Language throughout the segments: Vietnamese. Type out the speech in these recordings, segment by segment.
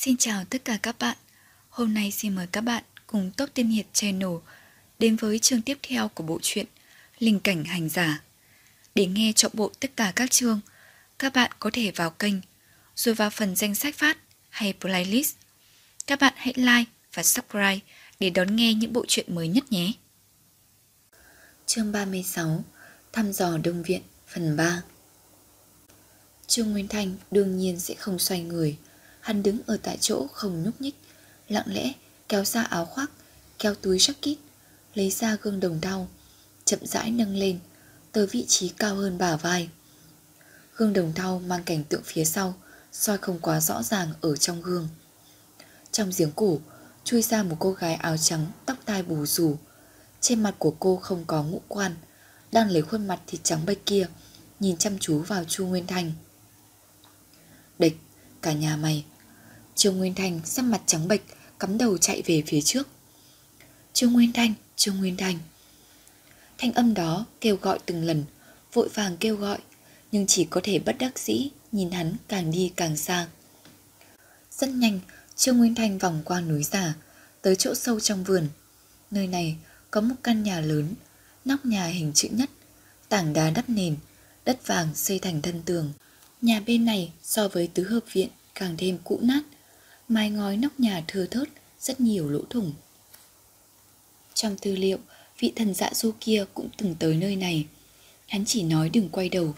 Xin chào tất cả các bạn. Hôm nay xin mời các bạn cùng Top Tiên Hiệp Channel đến với chương tiếp theo của bộ truyện Linh cảnh hành giả. Để nghe trọn bộ tất cả các chương, các bạn có thể vào kênh rồi vào phần danh sách phát hay playlist. Các bạn hãy like và subscribe để đón nghe những bộ truyện mới nhất nhé. Chương 36 Thăm dò Đông Viện phần 3 Trương Nguyên Thanh đương nhiên sẽ không xoay người Hắn đứng ở tại chỗ không nhúc nhích Lặng lẽ kéo ra áo khoác Kéo túi jacket Lấy ra gương đồng đau Chậm rãi nâng lên Tới vị trí cao hơn bả vai. Gương đồng thau mang cảnh tượng phía sau soi không quá rõ ràng ở trong gương Trong giếng cổ Chui ra một cô gái áo trắng Tóc tai bù rủ Trên mặt của cô không có ngũ quan Đang lấy khuôn mặt thịt trắng bạch kia Nhìn chăm chú vào Chu Nguyên Thành. Địch, cả nhà mày Trương Nguyên Thành sắc mặt trắng bệch Cắm đầu chạy về phía trước. Trương Nguyên Thành, Trương Nguyên Thành Thanh âm đó kêu gọi từng lần Vội vàng kêu gọi Nhưng chỉ có thể bất đắc dĩ Nhìn hắn càng đi càng xa. Rất nhanh Trương Nguyên Thành vòng qua núi giả Tới chỗ sâu trong vườn. Nơi này có một căn nhà lớn Nóc nhà hình chữ nhất Tảng đá đắp nền Đất vàng xây thành thân tường. Nhà bên này so với tứ hợp viện càng thêm cũ nát, mái ngói nóc nhà thưa thớt, rất nhiều lỗ thủng. Trong tư liệu, vị thần dạ du kia cũng từng tới nơi này. Hắn chỉ nói đừng quay đầu,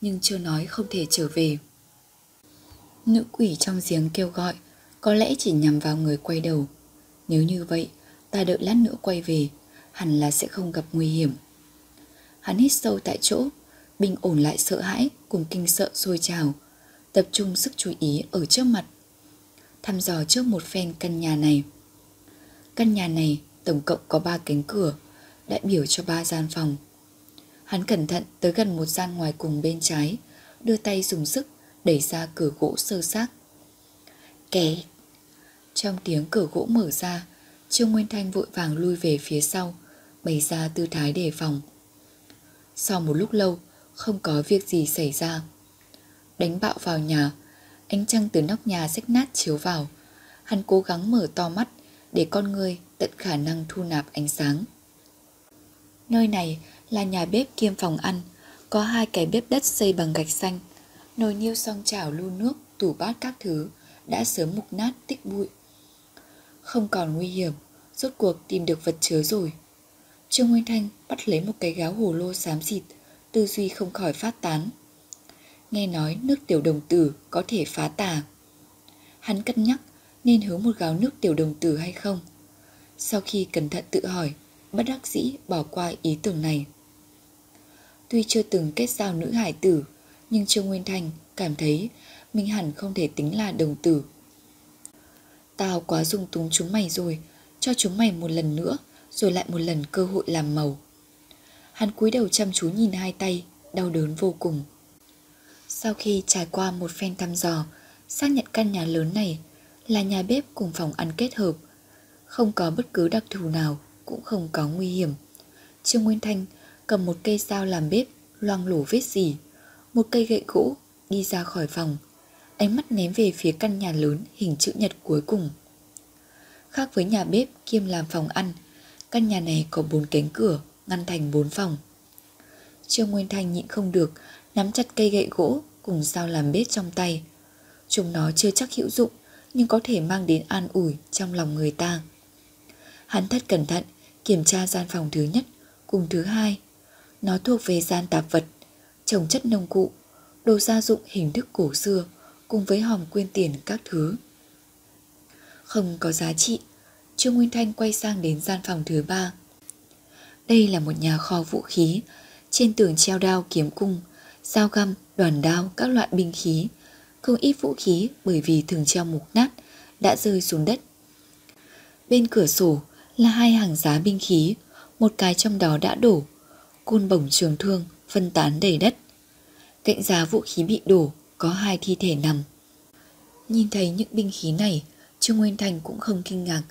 nhưng chưa nói không thể trở về. Nữ quỷ trong giếng kêu gọi, có lẽ chỉ nhằm vào người quay đầu. Nếu như vậy, ta đợi lát nữa quay về, hẳn là sẽ không gặp nguy hiểm. Hắn hít sâu tại chỗ, bình ổn lại sợ hãi cùng kinh sợ sôi trào, tập trung sức chú ý ở trước mặt. Thăm dò trước một phen căn nhà này. Căn nhà này tổng cộng có ba cánh cửa, đại biểu cho ba gian phòng. Hắn cẩn thận tới gần một gian ngoài cùng bên trái, đưa tay dùng sức đẩy ra cửa gỗ sơ xác. Kẻ! Trong tiếng cửa gỗ mở ra, Trương Nguyên Thanh vội vàng lui về phía sau, bày ra tư thái đề phòng. Sau một lúc lâu, không có việc gì xảy ra. Đánh bạo vào nhà, ánh trăng từ nóc nhà rách nát chiếu vào. Hắn cố gắng mở to mắt để con người tận khả năng thu nạp ánh sáng. Nơi này là nhà bếp kiêm phòng ăn, có hai cái bếp đất xây bằng gạch xanh, nồi niêu song chảo lu nước, tủ bát các thứ đã sớm mục nát tích bụi. Không còn nguy hiểm, rốt cuộc tìm được vật chứa rồi. Trương Nguyên Thanh bắt lấy một cái gáo hồ lô xám xịt, tư duy không khỏi phát tán. Nghe nói nước tiểu đồng tử có thể phá tà. Hắn cân nhắc nên hướng một gáo nước tiểu đồng tử hay không. Sau khi cẩn thận tự hỏi, bất đắc dĩ bỏ qua ý tưởng này. Tuy chưa từng kết giao nữ hải tử, nhưng Trương Nguyên Thành cảm thấy mình hẳn không thể tính là đồng tử. Tao quá dung túng chúng mày rồi, cho chúng mày một lần nữa, rồi lại một lần cơ hội làm màu. Hắn cúi đầu chăm chú nhìn hai tay, đau đớn vô cùng. Sau khi trải qua một phen thăm dò, xác nhận căn nhà lớn này là nhà bếp cùng phòng ăn kết hợp. Không có bất cứ đặc thù nào, cũng không có nguy hiểm. Trương Nguyên Thanh cầm một cây dao làm bếp, loang lổ vết gì, một cây gậy gỗ, đi ra khỏi phòng. Ánh mắt ném về phía căn nhà lớn hình chữ nhật cuối cùng. Khác với nhà bếp kiêm làm phòng ăn, căn nhà này có bốn cánh cửa, ngăn thành bốn phòng. Trương Nguyên Thanh nhịn không được, nắm chặt cây gậy gỗ cùng dao làm bếp trong tay. Chúng nó chưa chắc hữu dụng, nhưng có thể mang đến an ủi trong lòng người ta. Hắn thất cẩn thận, kiểm tra gian phòng thứ nhất cùng thứ hai. Nó thuộc về gian tạp vật, trồng chất nông cụ, đồ gia dụng hình thức cổ xưa cùng với hòm quyên tiền các thứ. Không có giá trị, Trương Nguyên Thanh quay sang đến gian phòng thứ ba. Đây là một nhà kho vũ khí, trên tường treo đao kiếm cung, dao găm, đoàn đao, các loại binh khí. Không ít vũ khí bởi vì thường treo mục nát, đã rơi xuống đất. Bên cửa sổ là hai hàng giá binh khí, một cái trong đó đã đổ, côn bổng trường thương phân tán đầy đất. Cạnh giá vũ khí bị đổ có hai thi thể nằm. Nhìn thấy những binh khí này, Trương Nguyên Thành cũng không kinh ngạc.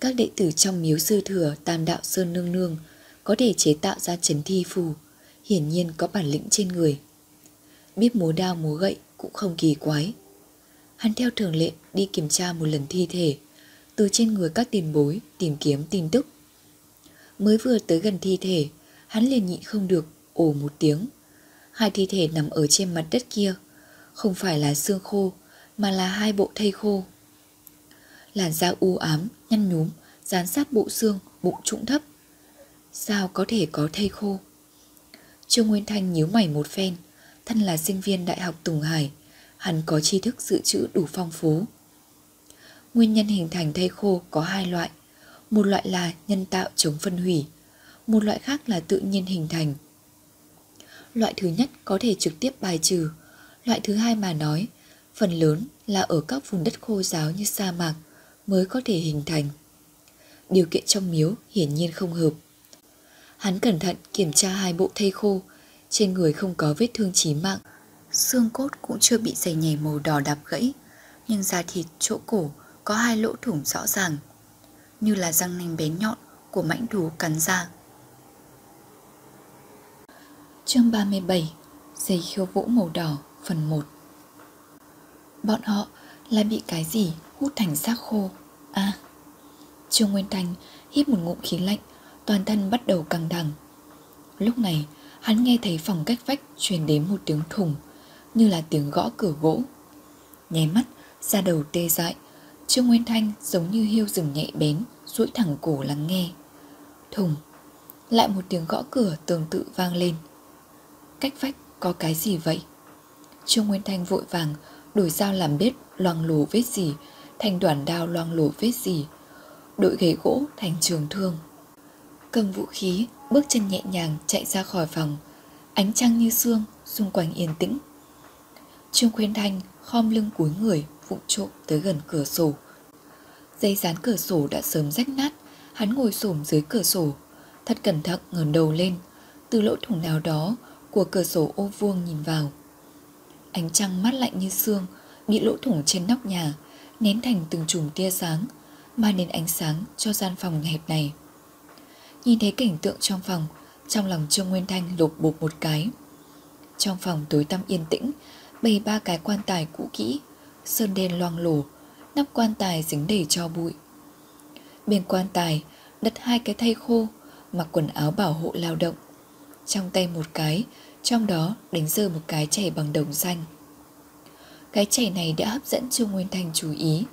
Các đệ tử trong miếu sư thừa Tam Đạo Sơn Nương Nương có thể chế tạo ra chấn thi phù, hiển nhiên có bản lĩnh trên người. Biết múa đao múa gậy cũng không kỳ quái. Hắn theo thường lệ đi kiểm tra một lần thi thể, từ trên người các tiền bối tìm kiếm tin tức. Mới vừa tới gần thi thể, hắn liền nhịn không được, ồ một tiếng. Hai thi thể nằm ở trên mặt đất kia, không phải là xương khô, mà là hai bộ thây khô. Làn da u ám, nhăn nhúm, dán sát bộ xương, bụng trũng thấp. Sao có thể có thây khô? Trương Nguyên Thanh nhíu mày một phen, thân là sinh viên Đại học Tùng Hải, hắn có tri thức dự trữ đủ phong phú. Nguyên nhân hình thành thây khô có hai loại, một loại là nhân tạo chống phân hủy, một loại khác là tự nhiên hình thành. Loại thứ nhất có thể trực tiếp bài trừ, loại thứ hai mà nói, phần lớn là ở các vùng đất khô giáo như sa mạc mới có thể hình thành. Điều kiện trong miếu hiển nhiên không hợp. Hắn cẩn thận kiểm tra hai bộ thây khô, trên người không có vết thương chí mạng, xương cốt cũng chưa bị giày nhảy màu đỏ đạp gãy, nhưng da thịt chỗ cổ có hai lỗ thủng rõ ràng, như là răng nanh bén nhọn của mãnh thú cắn ra. Chương 37 Giày khiêu vũ màu đỏ phần 1 Bọn họ là bị cái gì hút thành xác khô? À Trương Nguyên Thành hít một ngụm khí lạnh Toàn thân bắt đầu căng đằng Lúc này hắn nghe thấy phòng cách vách truyền đến một tiếng thùng, Như là tiếng gõ cửa gỗ. Nháy mắt ra đầu tê dại, Trương Nguyên Thanh giống như hiêu rừng nhạy bén, duỗi thẳng cổ lắng nghe. Thùng, Lại một tiếng gõ cửa tương tự vang lên. Cách vách có cái gì vậy? Trương Nguyên Thanh vội vàng, Đổi dao làm bếp, loang lổ vết gì, Thành đoàn đao loang lổ vết gì, Đội ghế gỗ thành trường thương. Cầm vũ khí, Bước chân nhẹ nhàng chạy ra khỏi phòng. Ánh trăng như sương Xung quanh yên tĩnh. Trương Khuyên Thanh khom lưng cúi người, vụng trộm tới gần cửa sổ. Dây dán cửa sổ đã sớm rách nát, Hắn ngồi xổm dưới cửa sổ, Thật cẩn thận ngẩng đầu lên. Từ lỗ thủng nào đó Của cửa sổ ô vuông nhìn vào. Ánh trăng mát lạnh như xương Bị lỗ thủng trên nóc nhà, Nén thành từng chùm tia sáng Mang đến ánh sáng cho gian phòng hẹp này. Nhìn thấy cảnh tượng trong phòng, Trong lòng Trương Nguyên Thanh lục bục một cái. Trong phòng tối tăm yên tĩnh, Bày ba cái quan tài cũ kỹ, Sơn đen loang lổ, Nắp quan tài dính đầy cho bụi. Bên quan tài, đặt hai cái thay khô, Mặc quần áo bảo hộ lao động. Trong tay một cái, Trong đó đánh rơi một cái chảy bằng đồng xanh. Cái chảy này đã hấp dẫn Trương Nguyên Thanh chú ý.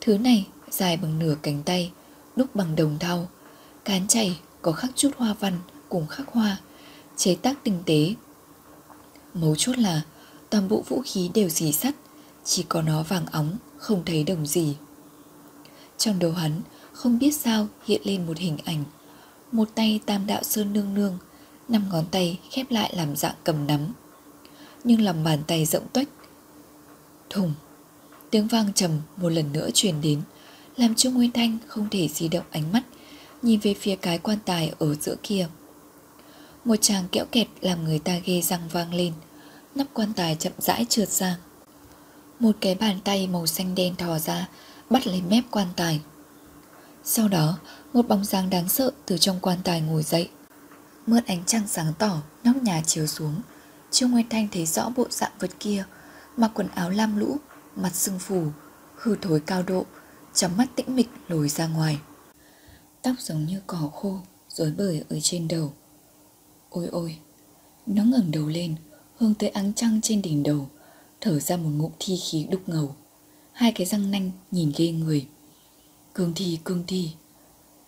Thứ này, dài bằng nửa cánh tay Đúc bằng đồng thau. Cán chảy có khắc chút hoa văn Cùng khắc hoa, Chế tác tinh tế. Mấu chốt là, toàn bộ vũ khí đều dì sắt, Chỉ có nó vàng óng, Không thấy đồng gì. Trong đầu hắn, không biết sao hiện lên một hình ảnh, Một tay tam đạo sơn nương nương, Năm ngón tay khép lại làm dạng cầm nắm. Nhưng lòng bàn tay rộng tuếch, Thùng, Tiếng vang trầm một lần nữa truyền đến, Làm cho Nguyên Thanh không thể di động ánh mắt. Nhìn về phía cái quan tài ở giữa kia. Một chàng kẽo kẹt làm người ta ghê răng vang lên, Nắp quan tài chậm rãi trượt ra. Một cái bàn tay màu xanh đen thò ra, Bắt lấy mép quan tài. Sau đó, Một bóng dáng đáng sợ từ trong quan tài ngồi dậy. Mượn ánh trăng sáng tỏ, Nóc nhà chiếu xuống. Trương Nguyên Thanh thấy rõ bộ dạng vật kia, Mặc quần áo lam lũ, Mặt sưng phù, Hư thối cao độ, Trong mắt tĩnh mịch lồi ra ngoài. Tóc giống như cỏ khô Rối bời ở trên đầu. Ôi ôi Nó ngẩng đầu lên Hướng tới ánh trăng trên đỉnh đầu Thở ra một ngụm thi khí đục ngầu. Hai cái răng nanh nhìn ghê người. Cương thi cương thi.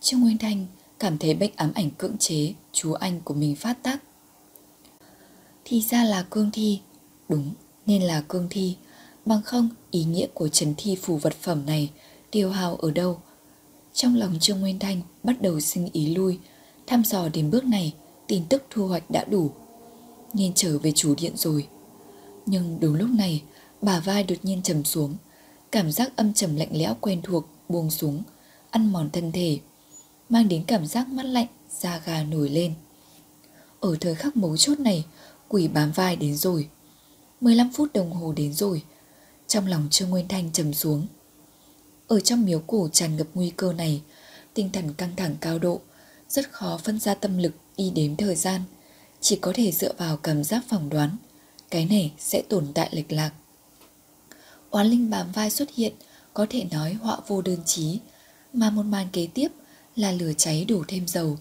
Trương Nguyên Thanh cảm thấy bệnh ám ảnh cưỡng chế chú anh của mình phát tác. Thì ra là cương thi, đúng nên là cương thi, bằng không ý nghĩa của trần thi phù vật phẩm này tiêu hao ở đâu. Trong lòng Trương Nguyên Thanh bắt đầu sinh ý lui, thăm dò đến bước này, tin tức thu hoạch đã đủ. Nên trở về chủ điện rồi. Nhưng đúng lúc này, bà vai đột nhiên trầm xuống, cảm giác âm trầm lạnh lẽo quen thuộc buông xuống, ăn mòn thân thể mang đến cảm giác mát lạnh, da gà nổi lên. Ở thời khắc mấu chốt này, quỷ bám vai đến rồi. 15 phút đồng hồ đến rồi, trong lòng Trương Nguyên Thanh trầm xuống. Ở trong miếu cổ tràn ngập nguy cơ này, tinh thần căng thẳng cao độ, rất khó phân ra tâm lực đi đếm thời gian, chỉ có thể dựa vào cảm giác phỏng đoán, cái này sẽ tồn tại lệch lạc. Oán linh bám vai xuất hiện, có thể nói họa vô đơn chí, mà một màn kế tiếp là lửa cháy đổ thêm dầu.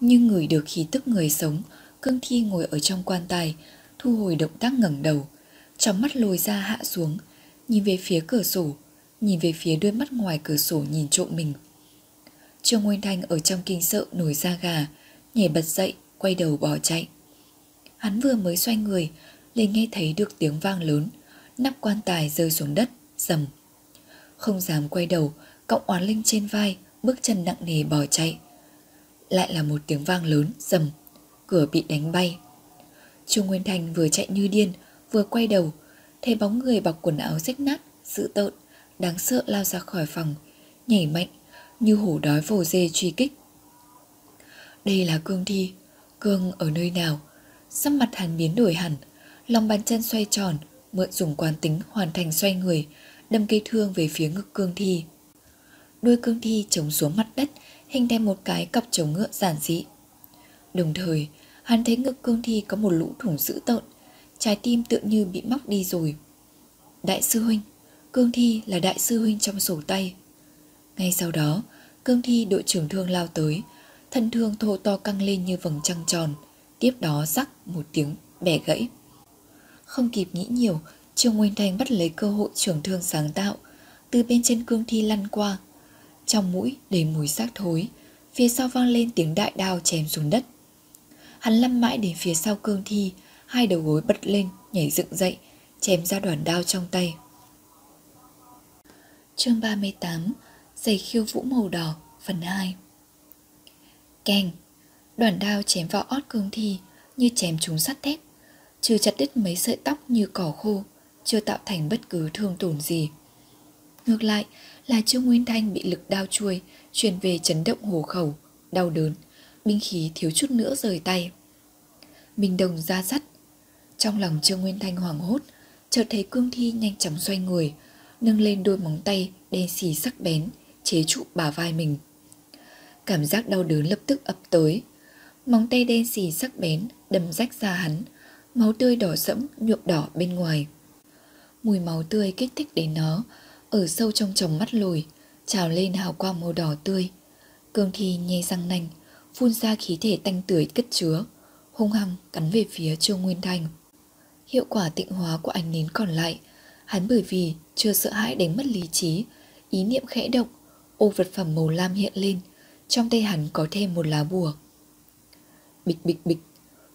Nhưng người được khí tức người sống, cương thi ngồi ở trong quan tài, thu hồi động tác ngẩng đầu, trong mắt lồi ra hạ xuống, nhìn về phía cửa sổ, nhìn về phía đôi mắt ngoài cửa sổ nhìn trộm mình. Trương Nguyên Thanh ở trong kinh sợ nổi da gà, nhảy bật dậy, quay đầu bỏ chạy. Hắn vừa mới xoay người, liền nghe thấy được tiếng vang lớn, nắp quan tài rơi xuống đất, rầm Không dám quay đầu, cọng oán linh trên vai, bước chân nặng nề bỏ chạy. Lại là một tiếng vang lớn, rầm cửa bị đánh bay. Trung Nguyên Thành vừa chạy như điên, vừa quay đầu, thấy bóng người bọc quần áo rách nát, dữ tợn, đáng sợ lao ra khỏi phòng, nhảy mạnh, như hổ đói vồ dê truy kích. Đây là cương thi, cương ở nơi nào? Sắc mặt hắn biến đổi hẳn, lòng bàn chân xoay tròn, mượn dùng quán tính hoàn thành xoay người, đâm cây thương về phía ngực cương thi. Đuôi cương thi chống xuống mặt đất, hình thành một cái cặp chống ngựa giản dị. Đồng thời, hắn thấy ngực cương thi có một lũ thủng dữ tợn, trái tim tựa như bị móc đi rồi. Đại sư huynh, cương thi là đại sư huynh trong sổ tay. Ngay sau đó, cương thi đội trưởng thương lao tới, thân thương thô to căng lên như vầng trăng tròn, tiếp đó rắc một tiếng bẻ gãy. Không kịp nghĩ nhiều, Trương Nguyên Thanh bắt lấy cơ hội trưởng thương sáng tạo, từ bên trên cương thi lăn qua. Trong mũi đầy mùi xác thối, phía sau vang lên tiếng đại đao chém xuống đất. Hắn lăn mãi đến phía sau cương thi, hai đầu gối bật lên, nhảy dựng dậy, chém ra đoàn đao trong tay. Chương 38 Giày khiêu vũ màu đỏ, Phần 2 Keng Đoàn đao chém vào ót cương thi Như chém trúng sắt thép Trừ chặt đứt mấy sợi tóc như cỏ khô, Chưa tạo thành bất cứ thương tổn gì. Ngược lại, là Trương Nguyên Thanh bị lực đao chuôi Truyền về chấn động hồ khẩu, Đau đớn, Binh khí thiếu chút nữa rời tay. Minh đồng ra sắt. Trong lòng Trương Nguyên Thanh hoảng hốt, Chợt thấy cương thi nhanh chóng xoay người Nâng lên đôi móng tay đen xì sắc bén chế trụ bả vai mình. Cảm giác đau đớn lập tức ập tới. Móng tay đen xì sắc bén đâm rách ra hắn, máu tươi đỏ sẫm nhuộm đỏ bên ngoài. Mùi máu tươi kích thích đến nó, ở sâu trong tròng mắt lồi, trào lên hào quang màu đỏ tươi. Cương thi nhây răng nanh, phun ra khí thể tanh tưởi cất chứa, hung hăng cắn về phía Trương Nguyên Thanh. Hiệu quả tịnh hóa của ánh nến còn lại, hắn bởi vì chưa sợ hãi đánh mất lý trí, ý niệm khẽ động, ô vật phẩm màu lam hiện lên, trong tay hắn có thêm một lá bùa. Bịch bịch bịch,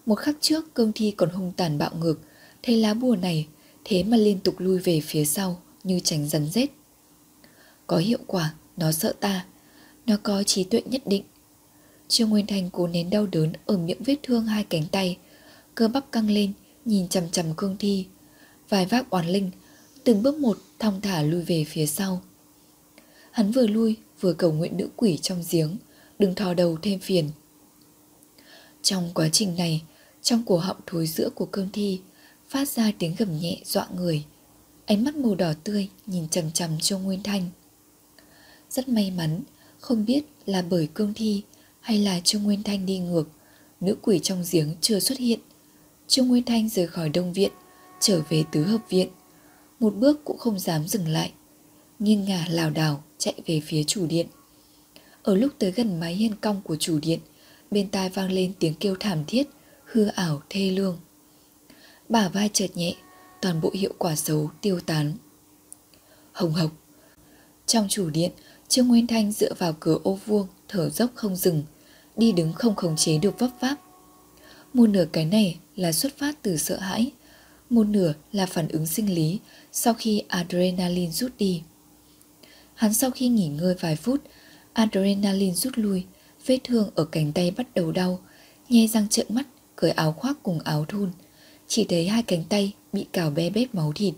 một khắc trước cương thi còn hung tàn bạo ngược, thấy lá bùa này, thế mà liên tục lui về phía sau như tránh rắn rết. Có hiệu quả, nó sợ ta, nó có trí tuệ nhất định. Trương Nguyên Thành cố nén đau đớn ở miệng vết thương hai cánh tay, cơ bắp căng lên, nhìn chằm chằm cương thi. Vài vác oán linh, từng bước một thong thả lui về phía sau. Hắn vừa lui, vừa cầu nguyện nữ quỷ trong giếng, Đừng thò đầu thêm phiền. Trong quá trình này, Trong cổ họng thối giữa của cương thi, Phát ra tiếng gầm nhẹ dọa người. Ánh mắt màu đỏ tươi Nhìn chằm chằm Châu Nguyên Thanh. Rất may mắn, Không biết là bởi cương thi Hay là Châu Nguyên Thanh đi ngược, Nữ quỷ trong giếng chưa xuất hiện. Trương Nguyên Thanh rời khỏi đông viện, Trở về tứ hợp viện. Một bước cũng không dám dừng lại Nghiêng ngả lảo đảo chạy về phía chủ điện. Ở lúc tới gần mái hiên cong của chủ điện, bên tai vang lên tiếng kêu thảm thiết, hư ảo thê lương. Bả vai chợt nhẹ, toàn bộ hiệu quả xấu tiêu tán. Hồng hộc. Trong chủ điện, Trương Nguyên Thanh dựa vào cửa ô vuông, thở dốc không dừng, đi đứng không khống chế được vấp váp. Một nửa cái này là xuất phát từ sợ hãi, một nửa là phản ứng sinh lý sau khi adrenaline rút đi. Hắn sau khi nghỉ ngơi vài phút, adrenaline rút lui, vết thương ở cánh tay bắt đầu đau, nhe răng trợn mắt, cởi áo khoác cùng áo thun. Chỉ thấy hai cánh tay bị cào be bét máu thịt,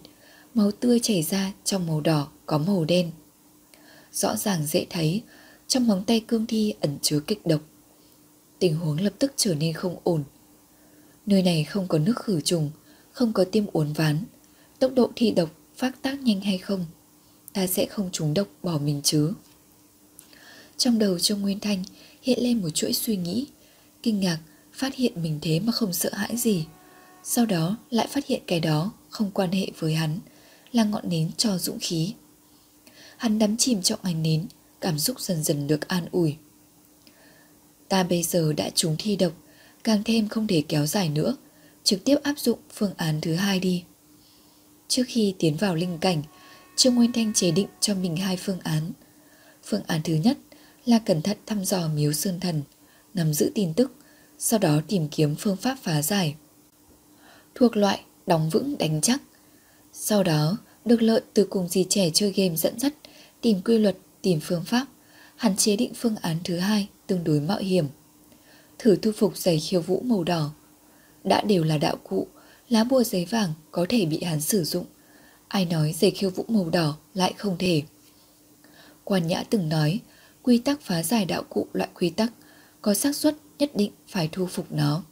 máu tươi chảy ra trong màu đỏ có màu đen. Rõ ràng dễ thấy, trong móng tay cương thi ẩn chứa kịch độc. Tình huống lập tức trở nên không ổn. Nơi này không có nước khử trùng, không có tiêm uốn ván. Tốc độ thi độc phát tác nhanh hay không? ta sẽ không trúng độc bỏ mình chứ. Trong đầu Trương Nguyên Thanh hiện lên một chuỗi suy nghĩ, kinh ngạc phát hiện mình thế mà không sợ hãi gì. Sau đó lại phát hiện cái đó không quan hệ với hắn, là ngọn nến cho dũng khí. Hắn đắm chìm trong ánh nến, cảm xúc dần dần được an ủi. Ta bây giờ đã trúng thi độc, càng thêm không thể kéo dài nữa, trực tiếp áp dụng phương án thứ hai đi. Trước khi tiến vào linh cảnh, Trương Nguyên Thanh chế định cho mình hai phương án. Phương án thứ nhất là cẩn thận thăm dò miếu sơn thần, nắm giữ tin tức, sau đó tìm kiếm phương pháp phá giải. Thuộc loại đóng vững đánh chắc. Sau đó, được lợi từ cùng dì trẻ chơi game dẫn dắt, tìm quy luật, tìm phương pháp, hắn chế định phương án thứ hai tương đối mạo hiểm. Thử thu phục giày khiêu vũ màu đỏ. Đã đều là đạo cụ, lá bùa giấy vàng có thể bị hắn sử dụng. Ai nói giày khiêu vũ màu đỏ lại không thể. Quan Nhã từng nói, quy tắc phá giải đạo cụ loại quy tắc, có xác suất nhất định phải thu phục nó.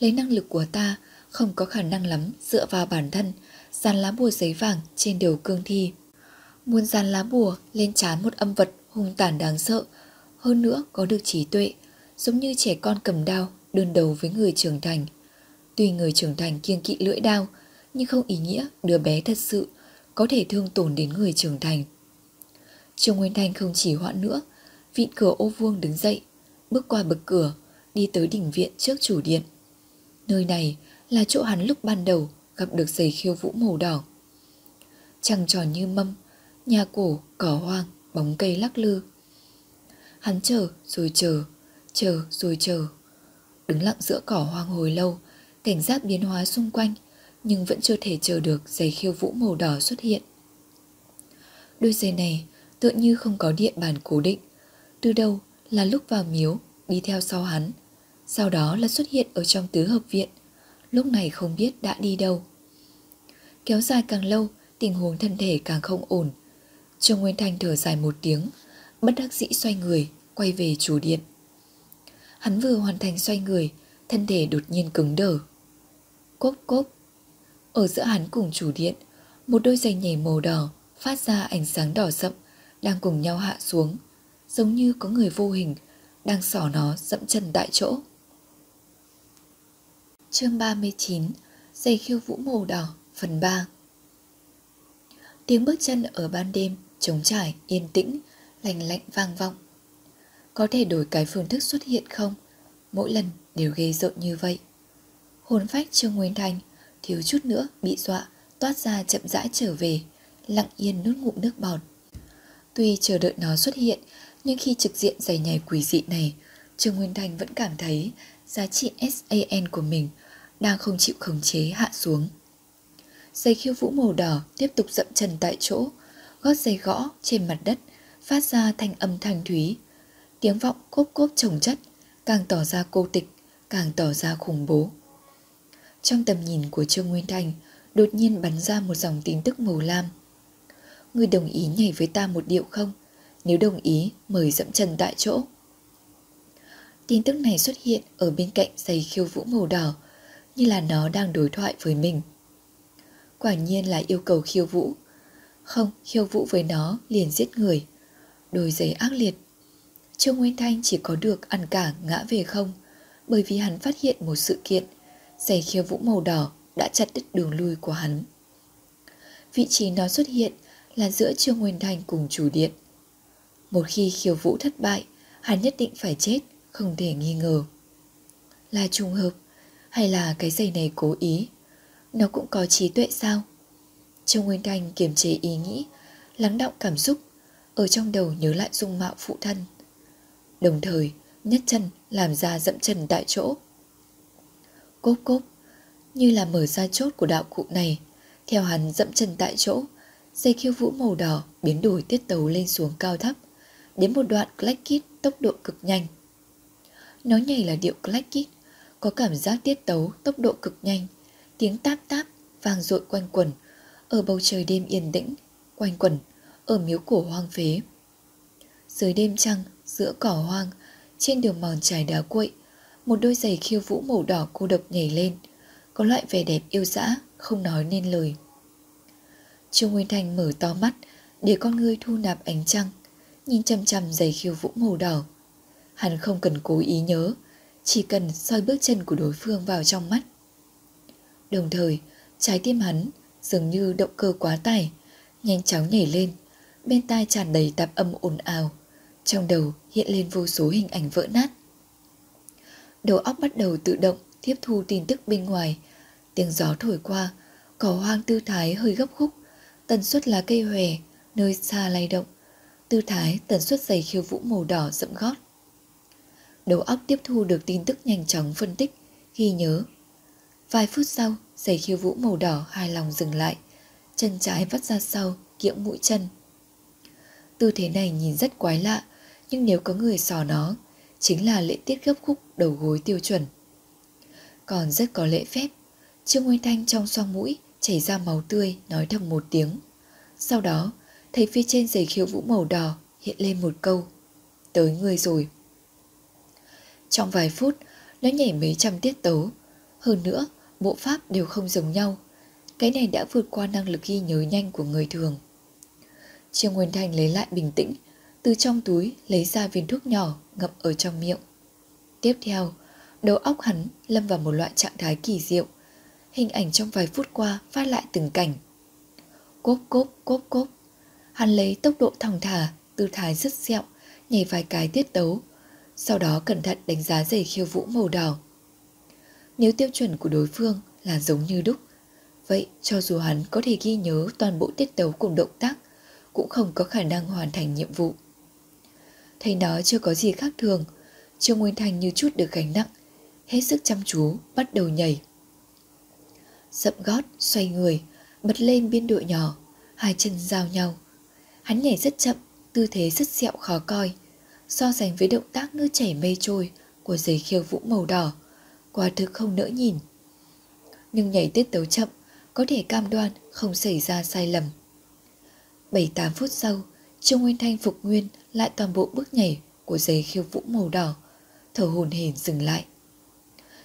Lấy năng lực của ta, không có khả năng lắm dựa vào bản thân, dàn lá bùa giấy vàng trên đầu cương thi. Muốn dàn lá bùa lên trán một âm vật hung tàn đáng sợ, hơn nữa có được trí tuệ, giống như trẻ con cầm đao đơn đầu với người trưởng thành. Tuy người trưởng thành kiêng kỵ lưỡi đao, nhưng không ý nghĩa đứa bé thật sự có thể thương tổn đến người trưởng thành. Trương Nguyên Thanh không chỉ hoãn nữa, vịn cửa ô vuông đứng dậy, bước qua bậc cửa, đi tới đỉnh viện trước chủ điện. Nơi này là chỗ hắn lúc ban đầu gặp được giày khiêu vũ màu đỏ. Trăng tròn như mâm, nhà cổ, cỏ hoang, bóng cây lắc lư. Hắn chờ rồi chờ, chờ rồi chờ. Đứng lặng giữa cỏ hoang hồi lâu, cảnh giác biến hóa xung quanh, nhưng vẫn chưa thể chờ được giày khiêu vũ màu đỏ xuất hiện. Đôi giày này tựa như không có địa bàn cố định. Từ đâu là lúc vào miếu, đi theo sau hắn. Sau đó là xuất hiện ở trong tứ hợp viện. Lúc này không biết đã đi đâu. Kéo dài càng lâu, tình huống thân thể càng không ổn. Trương Nguyên Thanh thở dài một tiếng, bất đắc dĩ xoay người, quay về chủ điện. Hắn vừa hoàn thành xoay người, thân thể đột nhiên cứng đờ. Cốp cốp. Ở giữa hắn cùng chủ điện, một đôi giày nhảy màu đỏ phát ra ánh sáng đỏ sậm đang cùng nhau hạ xuống, giống như có người vô hình đang xỏ nó dẫm chân tại chỗ. Chương 39 Giày khiêu vũ màu đỏ phần 3 Tiếng bước chân ở ban đêm trống trải, yên tĩnh, lành lạnh vang vọng. Có thể đổi cái phương thức xuất hiện không? Mỗi lần đều gây rộn như vậy. Hồn phách Trương Nguyên Thành thiếu chút nữa bị dọa toát ra chậm rãi trở về, lặng yên nuốt ngụm nước bọt. Tuy chờ đợi nó xuất hiện, nhưng khi trực diện giày nhảy quỷ dị này, Trương Nguyên Thành vẫn cảm thấy giá trị SAN của mình đang không chịu khống chế hạ xuống. Giày khiêu vũ màu đỏ tiếp tục dậm chân tại chỗ, gót giày gõ trên mặt đất, phát ra thanh âm thanh thúy. Tiếng vọng cốp cốp trồng chất, càng tỏ ra cô tịch, càng tỏ ra khủng bố. Trong tầm nhìn của Trương Nguyên Thành, đột nhiên bắn ra một dòng tin tức màu lam. Người đồng ý nhảy với ta một điệu không? Nếu đồng ý, mời dẫm chân tại chỗ. Tin tức này xuất hiện ở bên cạnh giày khiêu vũ màu đỏ, như là nó đang đối thoại với mình. Quả nhiên là yêu cầu khiêu vũ. Không, khiêu vũ với nó liền giết người. Đôi giày ác liệt. Trương Nguyên Thanh chỉ có được ăn cả ngã về không, bởi vì hắn phát hiện một sự kiện, giày khiêu vũ màu đỏ đã chặt đứt đường lui của hắn. Vị trí nó xuất hiện là giữa Trương Nguyên Thanh cùng chủ điện. Một khi khiêu vũ thất bại, hắn nhất định phải chết, không thể nghi ngờ. Là trùng hợp, hay là cái giày này cố ý? Nó cũng có trí tuệ sao? Trương Nguyên Thanh kiềm chế ý nghĩ, lắng động cảm xúc, ở trong đầu nhớ lại dung mạo phụ thân. Đồng thời, nhấc chân làm ra dậm chân tại chỗ. Cốp cốp, như là mở ra chốt của đạo cụ này, theo hắn dậm chân tại chỗ, dây khiêu vũ màu đỏ biến đổi tiết tấu lên xuống cao thấp, đến một đoạn clack kit tốc độ cực nhanh. Nó nhảy là điệu clack kit, có cảm giác tiết tấu tốc độ cực nhanh, tiếng táp táp vang dội quanh quẩn ở bầu trời đêm yên tĩnh, quanh quẩn ở miếu cổ hoang phế. Dưới đêm trăng, giữa cỏ hoang, trên đường mòn trải đá cuội, một đôi giày khiêu vũ màu đỏ cô độc nhảy lên, có loại vẻ đẹp yêu dã, không nói nên lời. Trương Nguyên Thành mở to mắt để con ngươi thu nạp ánh trăng, nhìn chăm chăm giày khiêu vũ màu đỏ. Hắn không cần cố ý nhớ, chỉ cần soi bước chân của đối phương vào trong mắt. Đồng thời, trái tim hắn dường như động cơ quá tải, nhanh chóng nhảy lên, bên tai tràn đầy tạp âm ồn ào, trong đầu hiện lên vô số hình ảnh vỡ nát. Đầu óc bắt đầu tự động tiếp thu tin tức bên ngoài, tiếng gió thổi qua, cỏ hoang tư thái hơi gấp khúc, tần suất là cây hòe, nơi xa lay động, tư thái tần suất giày khiêu vũ màu đỏ rậm gót. Đầu óc tiếp thu được tin tức nhanh chóng phân tích, ghi nhớ. Vài phút sau, giày khiêu vũ màu đỏ hài lòng dừng lại, chân trái vắt ra sau, kiễng mũi chân. Tư thế này nhìn rất quái lạ, nhưng nếu có người sò nó, chính là lễ tiết gấp khúc đầu gối tiêu chuẩn. Còn rất có lễ phép, Trương Nguyên Thanh trong xoang mũi chảy ra máu tươi nói thầm một tiếng. Sau đó, thấy phía trên giày khiêu vũ màu đỏ hiện lên một câu. Tới người rồi. Trong vài phút, nó nhảy mấy trăm tiết tấu. Hơn nữa, bộ pháp đều không giống nhau. Cái này đã vượt qua năng lực ghi nhớ nhanh của người thường. Trương Nguyên Thanh lấy lại bình tĩnh, từ trong túi lấy ra viên thuốc nhỏ ngậm ở trong miệng. Tiếp theo, đầu óc hắn lâm vào một loại trạng thái kỳ diệu. Hình ảnh trong vài phút qua phát lại từng cảnh. Cốp cốp cốp cốp. Hắn lấy tốc độ thong thả, tư thái rất dẹo, nhảy vài cái tiết tấu. Sau đó cẩn thận đánh giá giày khiêu vũ màu đỏ. Nếu tiêu chuẩn của đối phương là giống như đúc, vậy cho dù hắn có thể ghi nhớ toàn bộ tiết tấu cùng động tác, cũng không có khả năng hoàn thành nhiệm vụ. Thấy nó chưa có gì khác thường, Trương Nguyên Thành như chút được gánh nặng, hết sức chăm chú, bắt đầu nhảy. Dậm gót, xoay người, bật lên biên độ nhỏ, hai chân giao nhau. Hắn nhảy rất chậm, tư thế rất sẹo khó coi, so sánh với động tác nước chảy mây trôi của giấy khiêu vũ màu đỏ, quả thực không nỡ nhìn. Nhưng nhảy tiết tấu chậm, có thể cam đoan không xảy ra sai lầm. 7-8 phút sau, Trương Nguyên Thanh phục nguyên lại toàn bộ bước nhảy của giấy khiêu vũ màu đỏ, thở hồn hển dừng lại.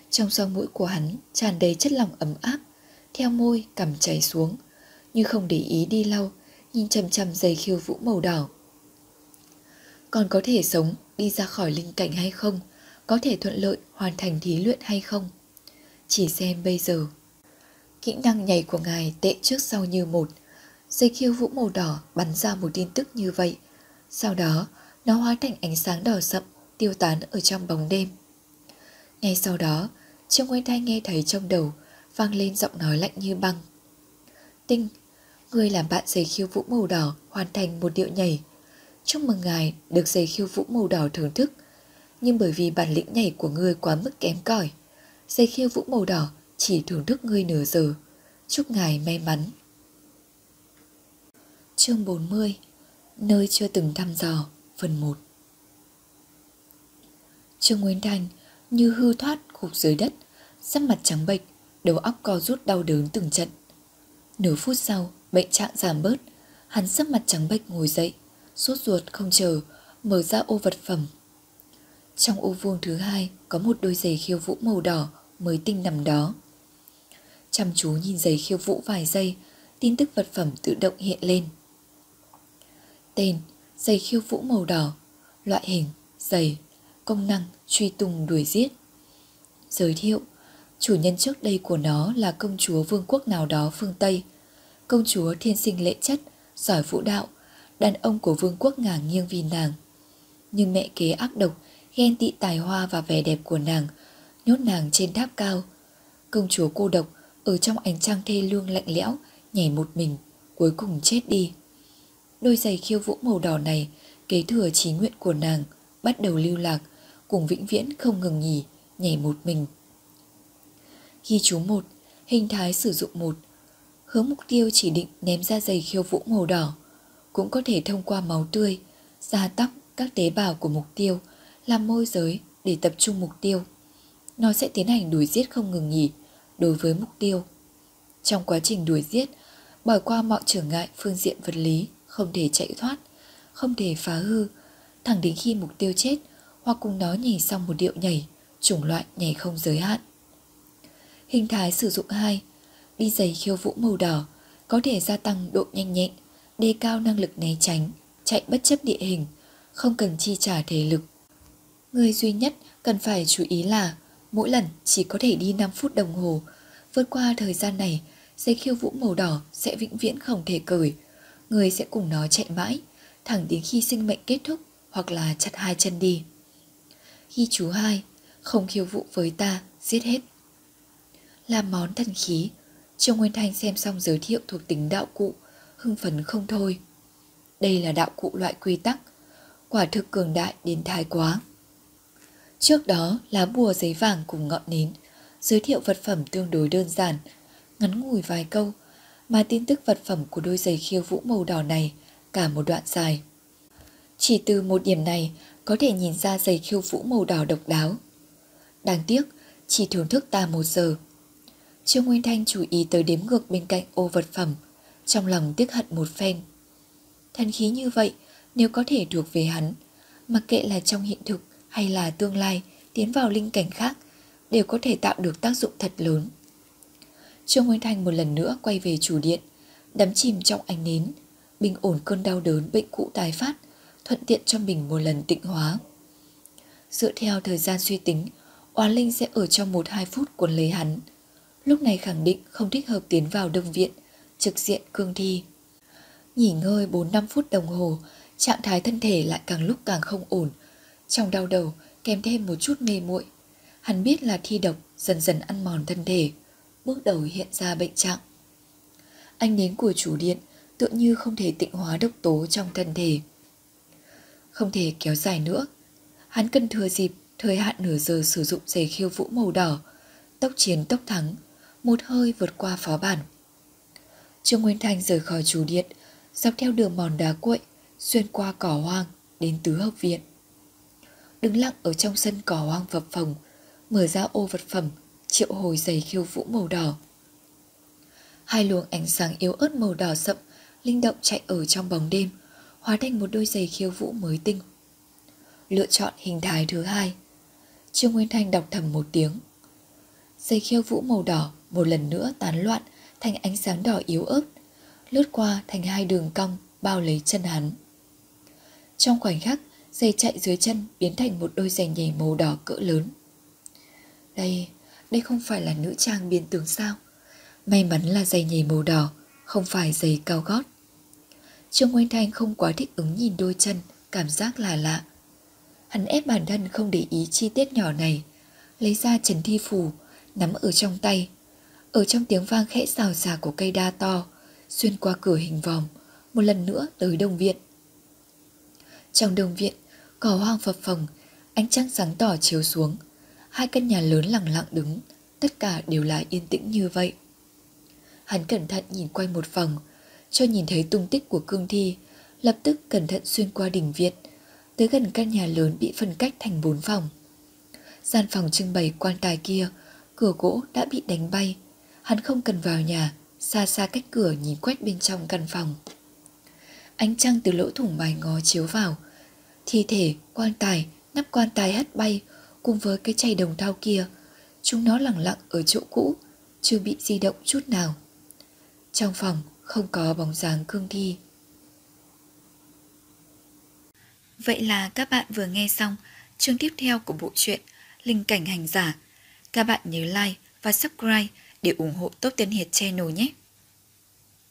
Trong xoang mũi của hắn tràn đầy chất lỏng ấm áp, theo môi cầm chảy xuống, như không để ý đi lau, nhìn chằm chằm giày khiêu vũ màu đỏ. Còn có thể sống đi ra khỏi linh cảnh hay không, có thể thuận lợi hoàn thành thí luyện hay không. Chỉ xem bây giờ. Kỹ năng nhảy của ngài tệ trước sau như một, dây khiêu vũ màu đỏ bắn ra một tin tức như vậy. Sau đó, nó hóa thành ánh sáng đỏ sậm, tiêu tán ở trong bóng đêm. Ngay sau đó, Trương Nguyên Thanh nghe thấy trong đầu vang lên giọng nói lạnh như băng. Tinh, người làm bạn giày khiêu vũ màu đỏ hoàn thành một điệu nhảy. Chúc mừng ngài được giày khiêu vũ màu đỏ thưởng thức. Nhưng bởi vì bản lĩnh nhảy của ngươi quá mức kém cỏi, giày khiêu vũ màu đỏ chỉ thưởng thức ngươi nửa giờ. Chúc ngài may mắn. Chương 40 Nơi chưa từng thăm dò, Phần 1 Trương Nguyên Thành như hư thoát gục dưới đất, Sắc mặt trắng bệch, Đầu óc co rút đau đớn từng trận. Nửa phút sau, bệnh trạng giảm bớt, Hắn sắc mặt trắng bệch ngồi dậy, Sốt ruột không chờ, Mở ra ô vật phẩm. Trong ô vuông thứ hai Có một đôi giày khiêu vũ màu đỏ Mới tinh nằm đó. Chăm chú nhìn giày khiêu vũ vài giây, Tin tức vật phẩm tự động hiện lên. Tên, giày khiêu vũ màu đỏ, loại hình, giày, công năng, truy tung đuổi giết. Giới thiệu, chủ nhân trước đây của nó là công chúa vương quốc nào đó phương Tây. Công chúa thiên sinh lệ chất, giỏi vũ đạo, đàn ông của vương quốc ngả nghiêng vì nàng. Nhưng mẹ kế ác độc, ghen tị tài hoa và vẻ đẹp của nàng, nhốt nàng trên tháp cao. Công chúa cô độc, ở trong ánh trăng thê lương lạnh lẽo, nhảy một mình, cuối cùng chết đi. Đôi giày khiêu vũ màu đỏ này kế thừa trí nguyện của nàng, bắt đầu lưu lạc, cùng vĩnh viễn không ngừng nghỉ, nhảy một mình. Ghi chú một, hình thái sử dụng một, hướng mục tiêu chỉ định ném ra giày khiêu vũ màu đỏ, cũng có thể thông qua máu tươi, da tóc, các tế bào của mục tiêu, làm môi giới để tập trung mục tiêu. Nó sẽ tiến hành đuổi giết không ngừng nghỉ đối với mục tiêu. Trong quá trình đuổi giết, bỏ qua mọi trở ngại phương diện vật lý, không thể chạy thoát, không thể phá hư, thẳng đến khi mục tiêu chết hoặc cùng nó nhảy xong một điệu nhảy, chủng loại nhảy không giới hạn. Hình thái sử dụng 2, đi giày khiêu vũ màu đỏ, có thể gia tăng độ nhanh nhẹn, đề cao năng lực né tránh, chạy bất chấp địa hình, không cần chi trả thể lực. Người duy nhất cần phải chú ý là mỗi lần chỉ có thể đi 5 phút đồng hồ, vượt qua thời gian này dây khiêu vũ màu đỏ sẽ vĩnh viễn không thể cởi. Người sẽ cùng nó chạy mãi, thẳng đến khi sinh mệnh kết thúc hoặc là chặt hai chân đi. Khi chú hai không khiêu vũ với ta, giết hết. Làm món thần khí, Trương Nguyên Thanh xem xong giới thiệu thuộc tính đạo cụ, hưng phấn không thôi. Đây là đạo cụ loại quy tắc, quả thực cường đại đến thái quá. Trước đó, lá bùa giấy vàng cùng ngọn nến, giới thiệu vật phẩm tương đối đơn giản, ngắn ngủi vài câu, mà tin tức vật phẩm của đôi giày khiêu vũ màu đỏ này cả một đoạn dài. Chỉ từ một điểm này có thể nhìn ra giày khiêu vũ màu đỏ độc đáo. Đáng tiếc, chỉ thưởng thức ta một giờ. Trương Nguyên Thanh chú ý tới đếm ngược bên cạnh ô vật phẩm, trong lòng tiếc hận một phen. Thần khí như vậy, nếu có thể thuộc về hắn, mặc kệ là trong hiện thực hay là tương lai tiến vào linh cảnh khác, đều có thể tạo được tác dụng thật lớn. Trương Nguyên thành một lần nữa quay về chủ điện, đắm chìm trong ánh nến, bình ổn cơn đau đớn bệnh cũ tái phát, thuận tiện cho mình một lần tịnh hóa. Dựa theo thời gian suy tính, oán linh sẽ ở trong một hai phút cuốn lấy hắn. Lúc này khẳng định không thích hợp tiến vào đông viện, trực diện cương thi. Nghỉ ngơi 4-5 phút đồng hồ, trạng thái thân thể lại càng lúc càng không ổn. Trong đau đầu kèm thêm một chút mê muội. Hắn biết là thi độc dần dần ăn mòn thân thể, bước đầu hiện ra bệnh trạng. Anh nến của chủ điện tựa như không thể tịnh hóa độc tố trong thân thể. Không thể kéo dài nữa. Hắn cần thừa dịp thời hạn nửa giờ sử dụng giày khiêu vũ màu đỏ, tốc chiến tốc thắng, một hơi vượt qua phó bản. Trương Nguyên Thanh rời khỏi chủ điện, dọc theo đường mòn đá cuội, xuyên qua cỏ hoang đến tứ hợp viện. Đứng lặng ở trong sân cỏ hoang phập phồng, mở ra ô vật phẩm, triệu hồi giày khiêu vũ màu đỏ. Hai luồng ánh sáng yếu ớt màu đỏ sậm, linh động chạy ở trong bóng đêm, hóa thành một đôi giày khiêu vũ mới tinh. Lựa chọn hình thái thứ hai. Trương Nguyên Thanh đọc thầm một tiếng. Giày khiêu vũ màu đỏ một lần nữa tán loạn thành ánh sáng đỏ yếu ớt, lướt qua thành hai đường cong bao lấy chân hắn. Trong khoảnh khắc, giày chạy dưới chân biến thành một đôi giày nhảy màu đỏ cỡ lớn. Đây, đây không phải là nữ trang biến tướng sao? May mắn là giày nhảy màu đỏ, không phải giày cao gót. Trương Oanh Thanh không quá thích ứng nhìn đôi chân, cảm giác là lạ. Hắn ép bản thân không để ý chi tiết nhỏ này, lấy ra trần thi phù, nắm ở trong tay. Ở trong tiếng vang khẽ xào xà của cây đa to, xuyên qua cửa hình vòm, một lần nữa tới đông viện. Trong đông viện, cỏ hoang phập phồng, ánh trăng sáng tỏ chiếu xuống. Hai căn nhà lớn lặng lặng đứng, tất cả đều là yên tĩnh như vậy. Hắn cẩn thận nhìn quanh một vòng, cho nhìn thấy tung tích của cương thi, lập tức cẩn thận xuyên qua đỉnh viện, tới gần căn nhà lớn bị phân cách thành bốn phòng. Gian phòng trưng bày quan tài kia, cửa gỗ đã bị đánh bay, hắn không cần vào nhà, xa xa cách cửa nhìn quét bên trong căn phòng. Ánh trăng từ lỗ thủng mái ngó chiếu vào, thi thể, quan tài, nắp quan tài hất bay cùng với cái chày đồng thau kia, chúng nó lẳng lặng ở chỗ cũ, chưa bị di động chút nào. Trong phòng không có bóng dáng cương thi. Vậy là các bạn vừa nghe xong chương tiếp theo của bộ truyện Linh cảnh hành giả. Các bạn nhớ like và subscribe để ủng hộ Tốt Tiên Hiệt channel nhé.